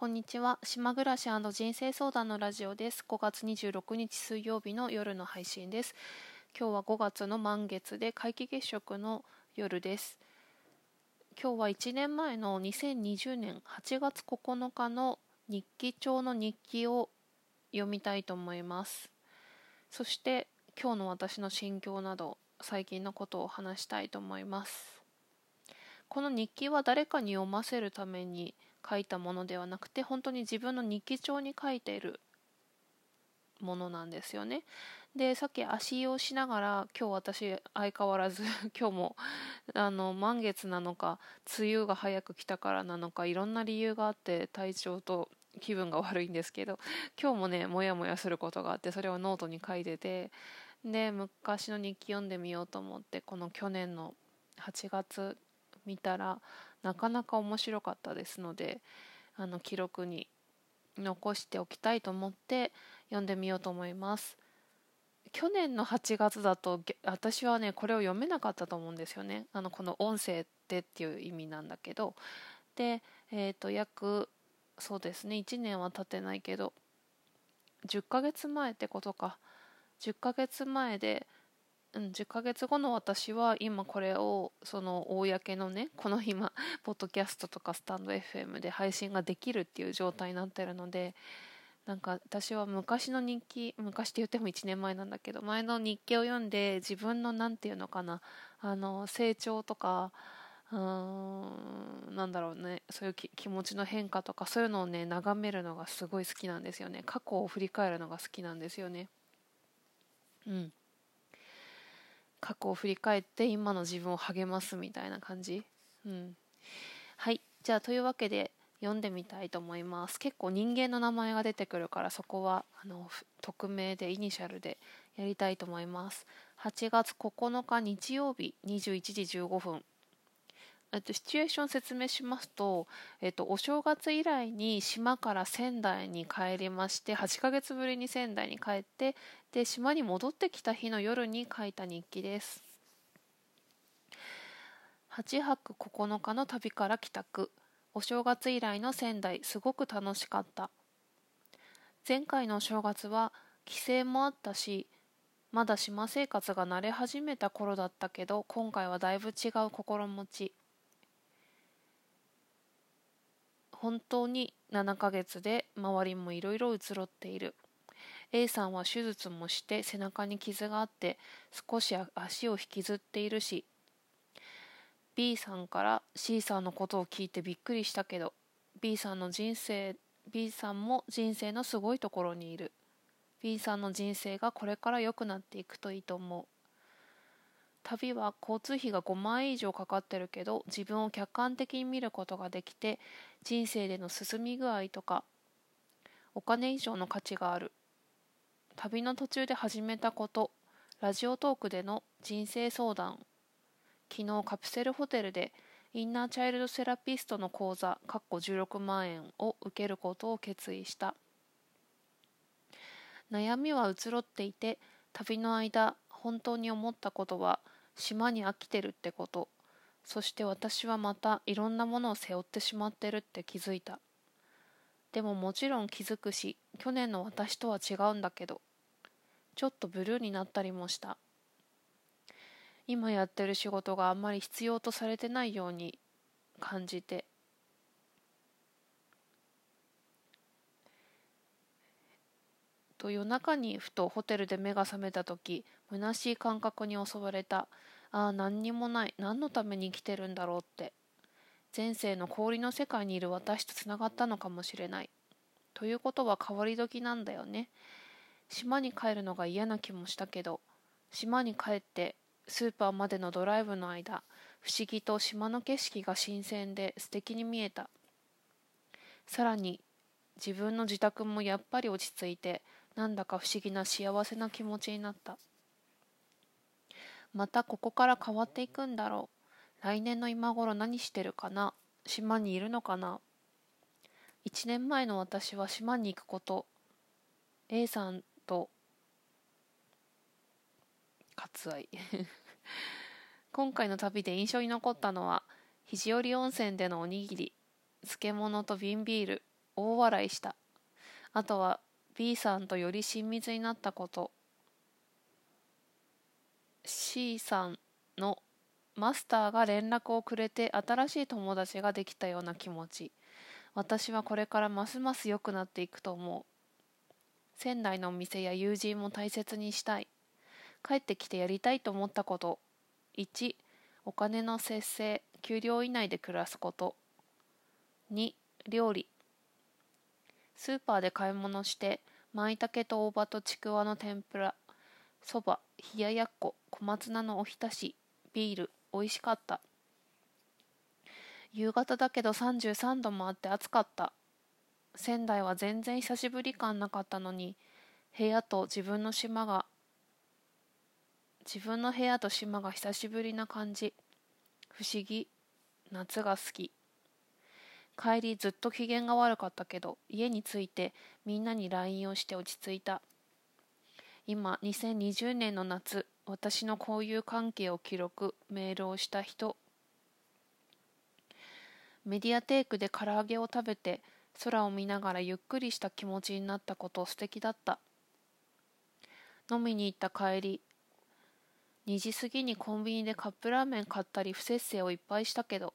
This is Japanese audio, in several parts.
こんにちは。島暮らし人生相談のラジオです。5月26日水曜日の夜の配信です。今日は5月の満月で皆既月食の夜です。今日は1年前の2020年8月9日の日記帳の日記を読みたいと思います。そして今日の私の心境など最近のことを話したいと思います。この日記は誰かに読ませるために書いたものではなくて本当に自分の日記帳に書いているものなんですよね。でさっき足湯をしながら今日私相変わらず 今日もあの満月なのか梅雨が早く来たからなのかいろんな理由があって体調と気分が悪いんですけど今日もねモヤモヤすることがあってそれをノートに書いててで昔の日記読んでみようと思ってこの去年の8月見たらなかなか面白かったですのであの記録に残しておきたいと思って読んでみようと思います。去年の8月だと私はねこれを読めなかったと思うんですよね。あのこの音声でっていう意味なんだけど。でえっ、ー、と約そうですね1年は経ってないけど10ヶ月前ってことか。10ヶ月前でうん、10ヶ月後の私は今これをその公のねこの今 ポッドキャストとかスタンド FM で配信ができるっていう状態になってるのでなんか私は昔の日記昔って言っても1年前なんだけど前の日記を読んで自分の何て言うのかなあの成長とかうーんなんだろうねそういう気持ちの変化とかそういうのをね眺めるのがすごい好きなんですよね。過去を振り返るのが好きなんですよね。うん。過去を振り返って今の自分を励ますみたいな感じ、うん、はい。じゃあというわけで読んでみたいと思います。結構人間の名前が出てくるからそこはあの匿名でイニシャルでやりたいと思います。8月9日日曜日21時15分、シチュエーション説明しますと、えっと、お正月以来に島から仙台に帰りまして8ヶ月ぶりに仙台に帰ってで島に戻ってきた日の夜に書いた日記です。8泊9日の旅から帰宅。お正月以来の仙台すごく楽しかった。前回のお正月は帰省もあったしまだ島生活が慣れ始めた頃だったけど今回はだいぶ違う心持ち。本当に7ヶ月で周りもいろいろ移ろっている。A さんは手術もして背中に傷があって少し足を引きずっているし B さんから C さんのことを聞いてびっくりしたけど B さんの人生 B さんも人生のすごいところにいる。B さんの人生がこれから良くなっていくといいと思う。旅は交通費が5万円以上かかってるけど自分を客観的に見ることができて人生での進み具合とかお金以上の価値がある。旅の途中で始めたことラジオトークでの人生相談昨日カプセルホテルでインナーチャイルドセラピストの講座16万円を受けることを決意した。悩みは移ろっていて旅の間本当に思ったことは島に飽きてるってこと。そして私はまたいろんなものを背負ってしまってるって気づいた。でももちろん気づくし去年の私とは違うんだけどちょっとブルーになったりもした。今やってる仕事があんまり必要とされてないように感じてと夜中にふとホテルで目が覚めた時虚しい感覚に襲われたああ何にもない。何のために生きてるんだろうって。前世の氷の世界にいる私とつながったのかもしれない。ということは変わり時なんだよね。島に帰るのが嫌な気もしたけど島に帰ってスーパーまでのドライブの間不思議と島の景色が新鮮で素敵に見えた。さらに自分の自宅もやっぱり落ち着いてなんだか不思議な幸せな気持ちになった。またここから変わっていくんだろう。来年の今頃何してるかな。島にいるのかな。1年前の私は島に行くこと。A さんと割愛。今回の旅で印象に残ったのは肘折温泉でのおにぎり。漬物と瓶ビール。大笑いした。あとは B さんとより親密になったこと。C さんのマスターが連絡をくれて新しい友達ができたような気持ち。私はこれからますます良くなっていくと思う。仙台のお店や友人も大切にしたい。帰ってきてやりたいと思ったこと。1お金の節制。給料以内で暮らすこと。2料理。スーパーで買い物して舞茸と大葉とちくわの天ぷらそば冷ややっこ小松菜のおひたしビール美味しかった。夕方だけど33度もあって暑かった。仙台は全然久しぶり感なかったのに部屋と自分の島が自分の部屋と島が久しぶりな感じ。不思議。夏が好き。帰りずっと機嫌が悪かったけど家に着いてみんなに LINE をして落ち着いた。今2020年の夏私の交友関係を記録メールをした人。メディアテイクで唐揚げを食べて空を見ながらゆっくりした気持ちになったこと素敵だった。飲みに行った帰り2時過ぎにコンビニでカップラーメン買ったり不摂生をいっぱいしたけど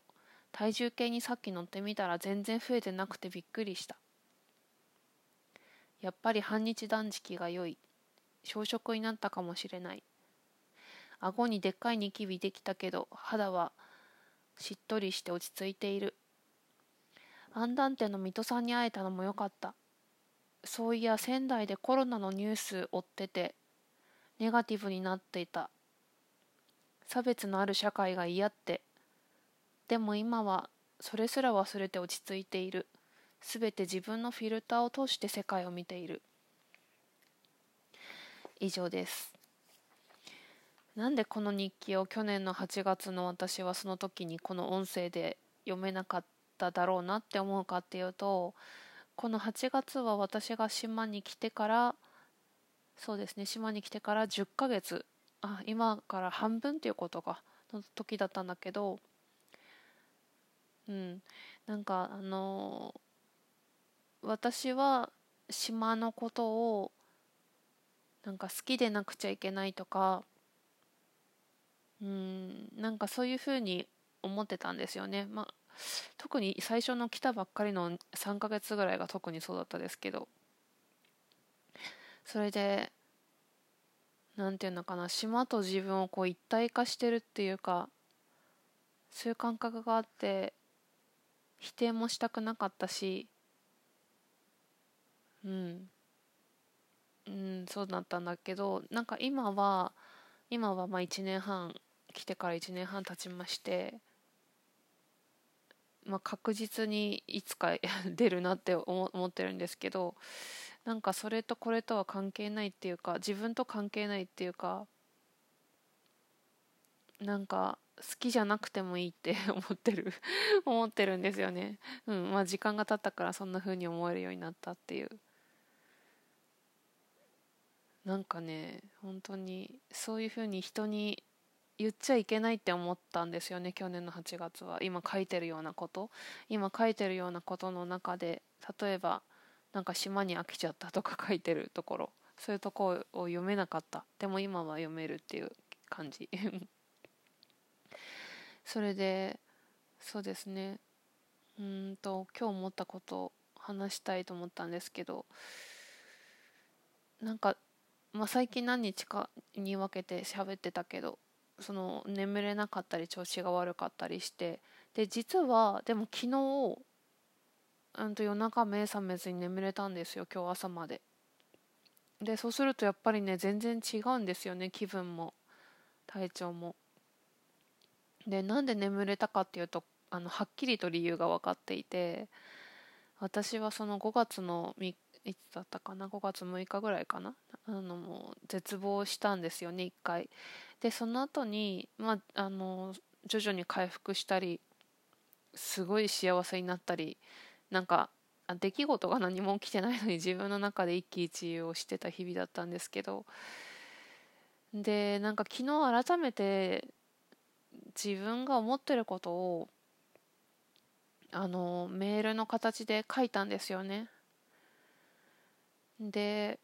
体重計にさっき乗ってみたら全然増えてなくてびっくりした。やっぱり半日断食が良い。小食になったかもしれない。顎にでっかいニキビできたけど肌はしっとりして落ち着いている。アンダンテの水戸さんに会えたのもよかった。そういや仙台でコロナのニュース追っててネガティブになっていた。差別のある社会が嫌って。でも今はそれすら忘れて落ち着いている。すべて自分のフィルターを通して世界を見ている。以上です。なんでこの日記を去年の8月の私はその時にこの音声で読めなかっただろうなって思うかっていうとこの8月は私が島に来てからそうですね島に来てから10ヶ月。あ今から半分っていうことかの時だったんだけどうん。なんかあのー、私は島のことをなんか好きでなくちゃいけないとかうんなんかそういうふうに思ってたんですよね、まあ、特に最初の来たばっかりの3ヶ月ぐらいが特にそうだったですけど。それで何て言うのかな島と自分をこう一体化してるっていうかそういう感覚があって否定もしたくなかったしうん。うんそうだったんだけどなんか今は今はまあ1年半来てから1年半経ちまして、まあ、確実にいつか 出るなって思ってるんですけどなんかそれとこれとは関係ないっていうか自分と関係ないっていうかなんかきじゃなくてもいいって 思ってる思ってるんですよね。うんまあ時間が経ったからそんな風に思えるようになったっていう。なんかね本当にそういうふうに人に言っちゃいけないって思ったんですよね去年の8月は。今書いてるようなこと。今書いてるようなことの中で例えばなんか島に飽きちゃったとか書いてるところ。そういうとこを読めなかった。でも今は読めるっていう感じ。それでそうですね。うんと今日思ったことを話したいと思ったんですけどなんかまあ、最近何日かに分けて喋ってたけどその眠れなかったり調子が悪かったりしてで実はでも昨日うんと夜中目覚めずに眠れたんですよ今日朝まで。でそうするとやっぱりね全然違うんですよね気分も。体調も。でなんで眠れたかっていうとあのはっきりと理由が分かっていて私はその5月の3いつだったかな5月6日ぐらいかなあのもう絶望したんですよね1回。でその後にまああの徐々に回復したりすごい幸せになったりなんか出来事が何も起きてないのに自分の中で一喜一憂をしてた日々だったんですけど。でなんか昨日改めて自分が思ってることをあのメールの形で書いたんですよね。で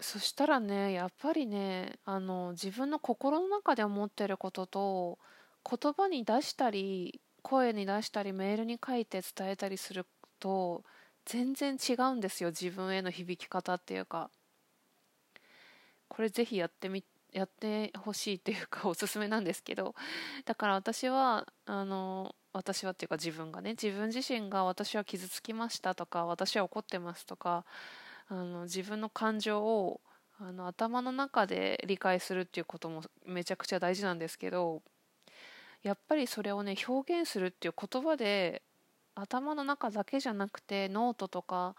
そしたらねやっぱりねあの自分の心の中で思ってることと言葉に出したり声に出したりメールに書いて伝えたりすると全然違うんですよ。自分への響き方っていうか。これぜひやってみやってほしいっていうか おすすめなんですけどだから私はあの私はっていうか自分がね自分自身が私は傷つきましたとか私は怒ってますとかあの自分の感情をあの頭の中で理解するっていうこともめちゃくちゃ大事なんですけどやっぱりそれをね表現するっていう言葉で頭の中だけじゃなくてノートとか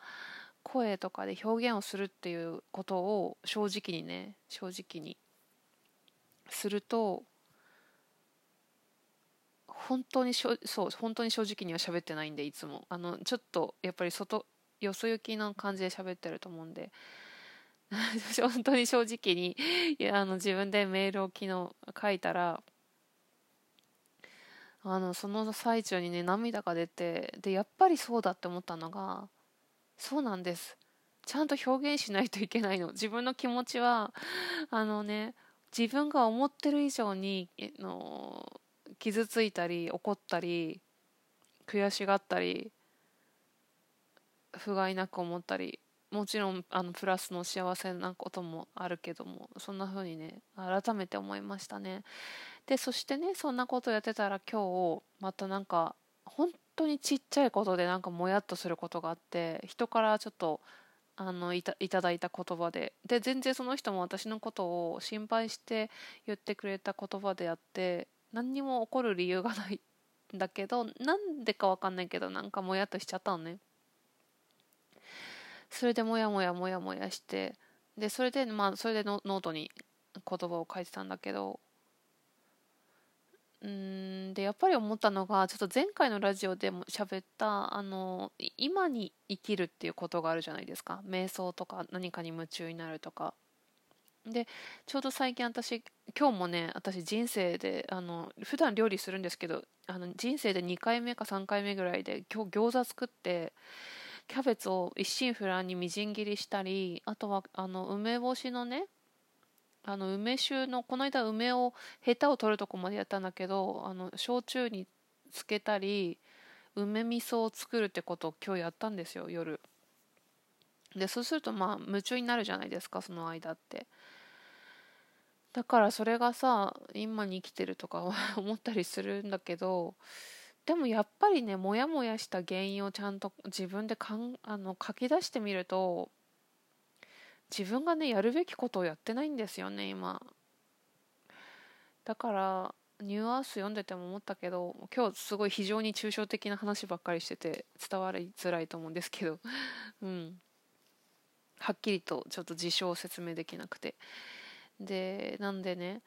声とかで表現をするっていうことを正直にね正直にすると本当にしょそう本当に正直には喋ってないんでいつも。あのちょっとやっぱり外よそ行きな感じで喋ってると思うんで。本当に正直にいやあの自分でメールを昨日書いたらあのその最中にね涙が出てでやっぱりそうだって思ったのがそうなんです。ちゃんと表現しないといけないの。自分の気持ちはあのね自分が思ってる以上にの傷ついたり怒ったり悔しがったり不甲斐なく思ったりもちろんあのプラスの幸せなこともあるけどもそんな風にね改めて思いましたね。でそしてねそんなことやってたら今日またなんか本当にちっちゃいことでなんかもやっとすることがあって人からちょっとあのいたいただいた言葉で。で全然その人も私のことを心配して言ってくれた言葉であって何にも起こる理由がないんだけどなんでか分かんないけどなんかもやっとしちゃったのね。それでもやもやもやもやしてでそれでまあそれでノートに言葉を書いてたんだけどうんでやっぱり思ったのがちょっと前回のラジオでも喋ったあの今に生きるっていうことがあるじゃないですか。瞑想とか何かに夢中になるとか。でちょうど最近私今日もね私人生であの普段料理するんですけどあの人生で2回目か3回目ぐらいで今日餃子作ってキャベツを一心不乱にみじん切りしたりあとはあの梅干しのねあの梅酒のこの間梅をヘタを取るとこまでやったんだけどあの焼酎につけたり梅味噌を作るってことを今日やったんですよ夜。でそうするとまあ夢中になるじゃないですかその間って。だからそれがさ今に生きてるとか 思ったりするんだけどでもやっぱりねモヤモヤした原因をちゃんと自分でかんあの書き出してみると自分がねやるべきことをやってないんですよね今。だからニューアース読んでても思ったけど今日すごい非常に抽象的な話ばっかりしてて伝わりづらいと思うんですけど。うん。はっきりとちょっと事象を説明できなくて。でなんでね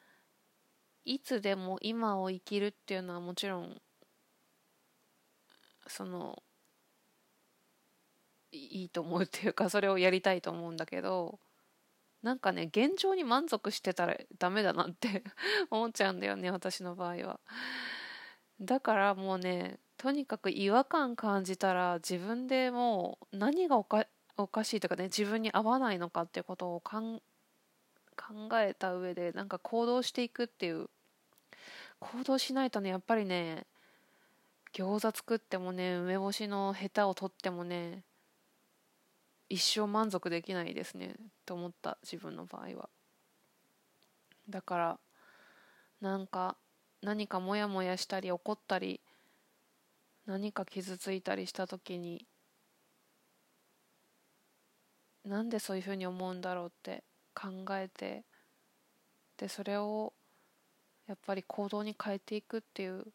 いつでも今を生きるっていうのはもちろんそのいいと思うっていうかそれをやりたいと思うんだけどなんかね現状に満足してたらダメだなって 思っちゃうんだよね私の場合は。だからもうねとにかく違和感感じたら自分でもう何がおかおかしいとかね自分に合わないのかっていうことを考えた上でなんか行動していくっていう行動しないとねやっぱりね餃子作ってもね梅干しのヘタを取ってもね一生満足できないですねと思った自分の場合は。だからなんか何かモヤモヤしたり怒ったり何か傷ついたりした時になんでそういうふうに思うんだろうって考えてでそれをやっぱり行動に変えていくっていう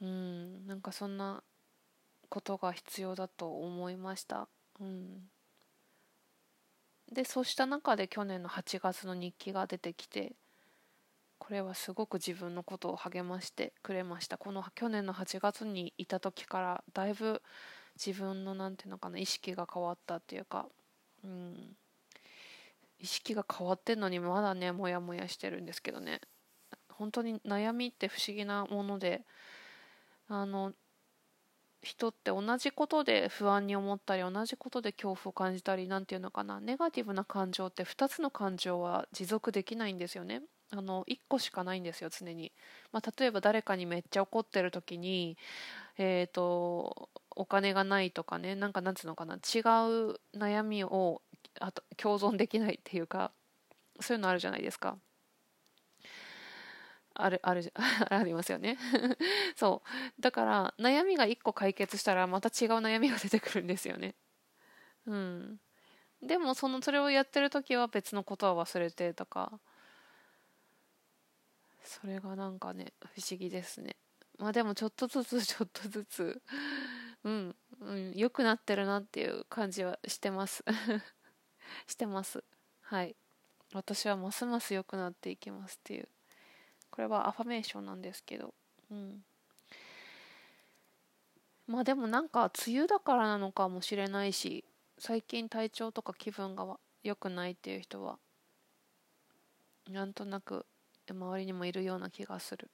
うんなんかそんなことが必要だと思いました。うん。でそうした中で去年の8月の日記が出てきてこれはすごく自分のことを励ましてくれました。この去年の8月にいた時からだいぶ自分の何て言うのかな意識が変わったっていうかうん。意識が変わってんのにまだねモヤモヤしてるんですけどね。本当に悩みって不思議なものであの人って同じことで不安に思ったり同じことで恐怖を感じたり何て言うのかな。ネガティブな感情って2つの感情は持続できないんですよね。あの1個しかないんですよ常に、まあ、例えば誰かにめっちゃ怒ってる時にえっ、ー、とお金がないとかねなんかなんつうのかな。違う悩みをあと共存できないっていうかそういうのあるじゃないですか。ある あるありますよね。そう。だから悩みが1個解決したらまた違う悩みが出てくるんですよね。うん。でもそのそれをやってる時は別のことは忘れてとか。それがなんかね不思議ですね。まあでもちょっとずつ ちょっとずつ。うん。うん。良くなってるなっていう感じはしてます。してます。はい。私はますます良くなっていきますっていう。これはアファメーションなんですけど、うん。まあでもなんか梅雨だからなのかもしれないし、最近体調とか気分が良くないっていう人は、なんとなく周りにもいるような気がする。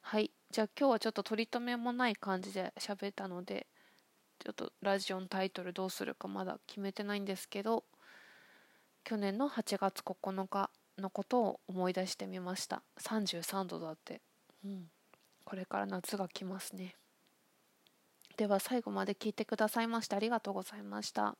はい。じゃあ今日はちょっと取り留めもない感じで喋ったので、ちょっとラジオのタイトルどうするかまだ決めてないんですけど、去年の8月9日のことを思い出してみました。33度だって、うん、これから夏が来ますね。では最後まで聞いてくださいましてありがとうございました。